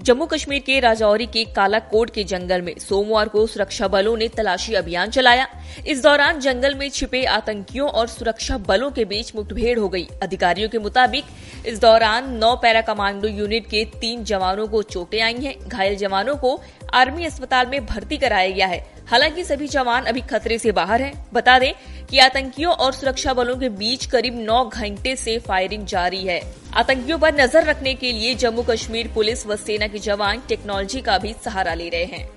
जम्मू कश्मीर के राजौरी के कालाकोट के जंगल में सोमवार को सुरक्षा बलों ने तलाशी अभियान चलाया। इस दौरान जंगल में छिपे आतंकियों और सुरक्षा बलों के बीच मुठभेड़ हो गई। अधिकारियों के मुताबिक इस दौरान नौ पैरा कमांडो यूनिट के तीन जवानों को चोटें आई हैं। घायल जवानों को आर्मी अस्पताल में भर्ती कराया गया है। हालाँकि सभी जवान अभी खतरे से बाहर हैं। बता दें कि आतंकियों और सुरक्षा बलों के बीच करीब नौ घंटे से फायरिंग जारी है। आतंकियों पर नज़र रखने के लिए जम्मू कश्मीर पुलिस व सेना के जवान टेक्नोलॉजी का भी सहारा ले रहे हैं।